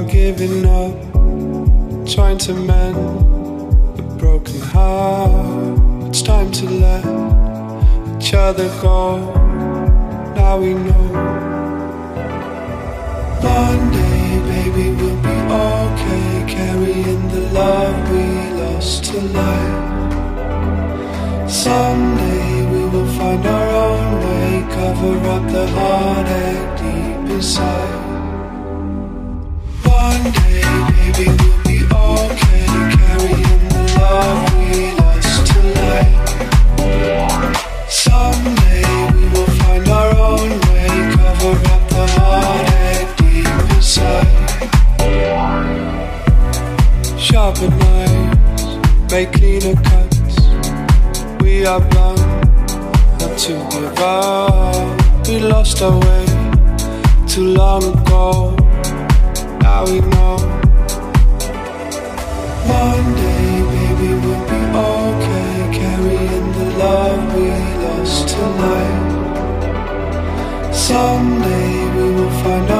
spend giving up, trying to mend a broken heart. It's time to let each other go. Now we know. One day, baby, we'll be okay, carrying the love we lost to life. Someday we will find our own way, cover up the heartache deep inside. Sharpen knives, make cleaner cuts. We are blind, not to give up. We lost our way too long ago. Now we know. One day, baby, we'll be okay, carrying the love we lost tonight. Someday we will find our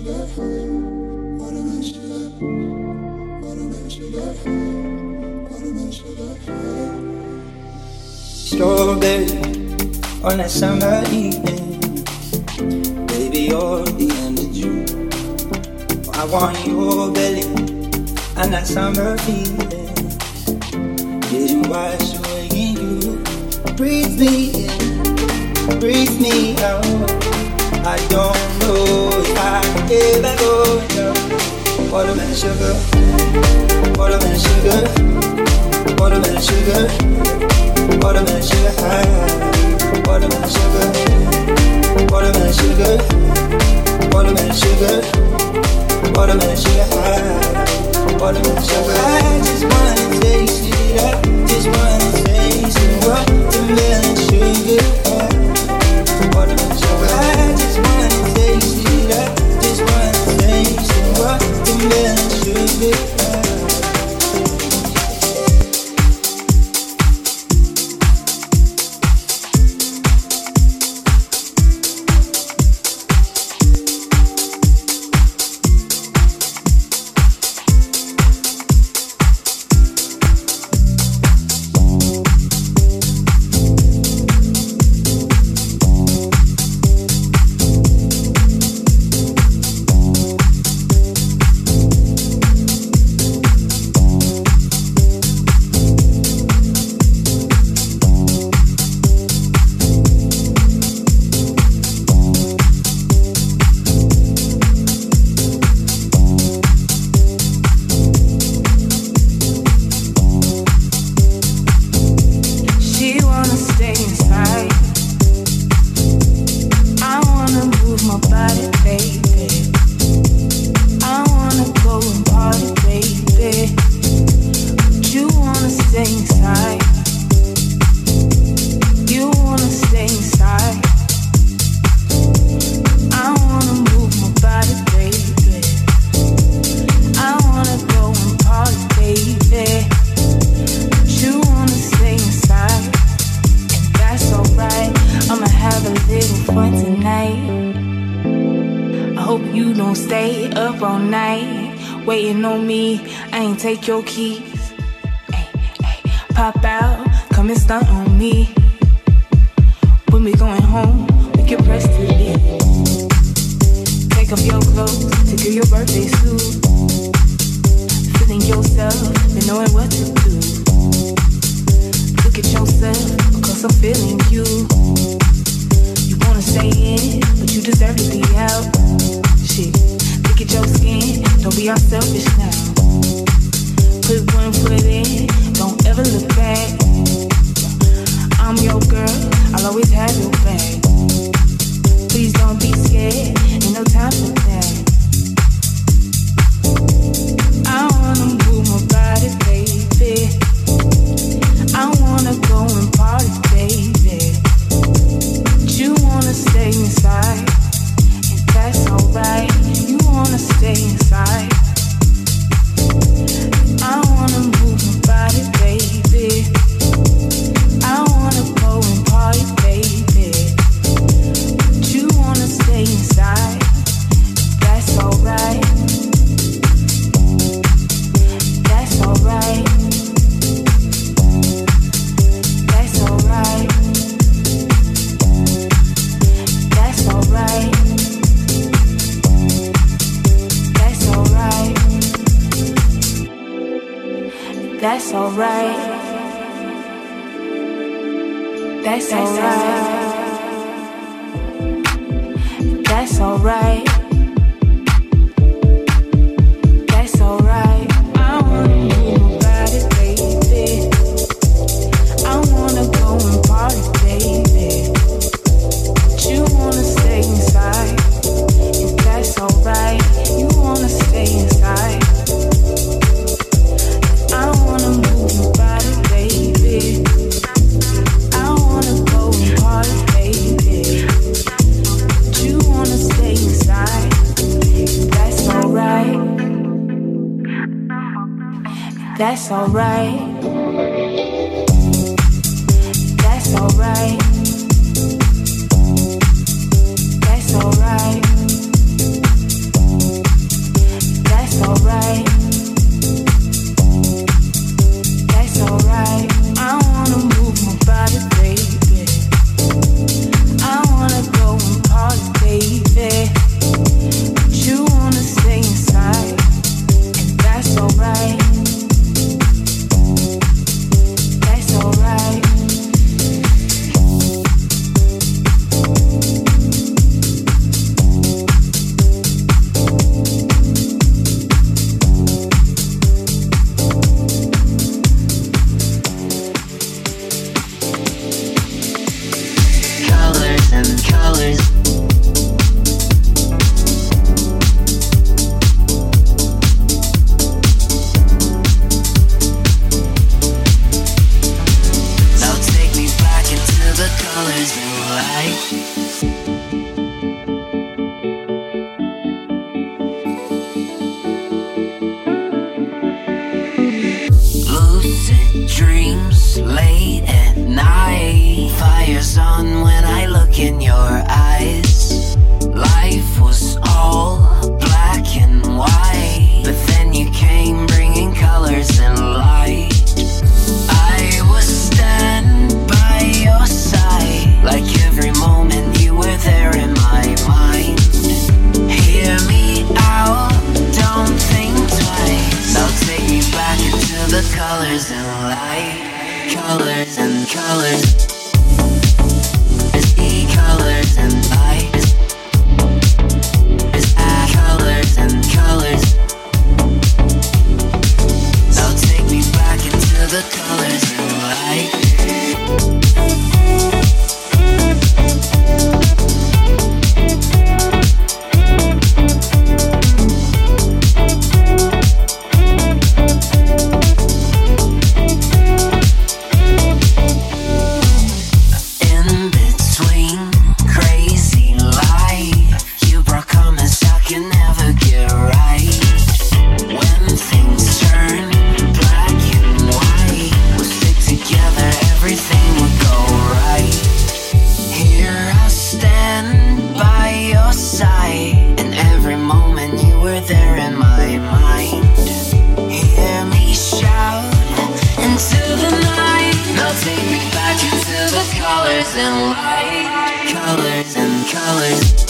Strawberry on that summer evening, baby, you're the end of June. I want your belly and that summer feeling, getting washed away in you. Breathe me in, breathe me out. I don't know if I ever go. Watermelon sugar, watermelon sugar, watermelon sugar, watermelon sugar, watermelon sugar, watermelon sugar, watermelon sugar, watermelon sugar, watermelon sugar. I just wanna taste it up, just wanna taste it up, the sugar, watermelon. hating on me. I ain't take your key. Colors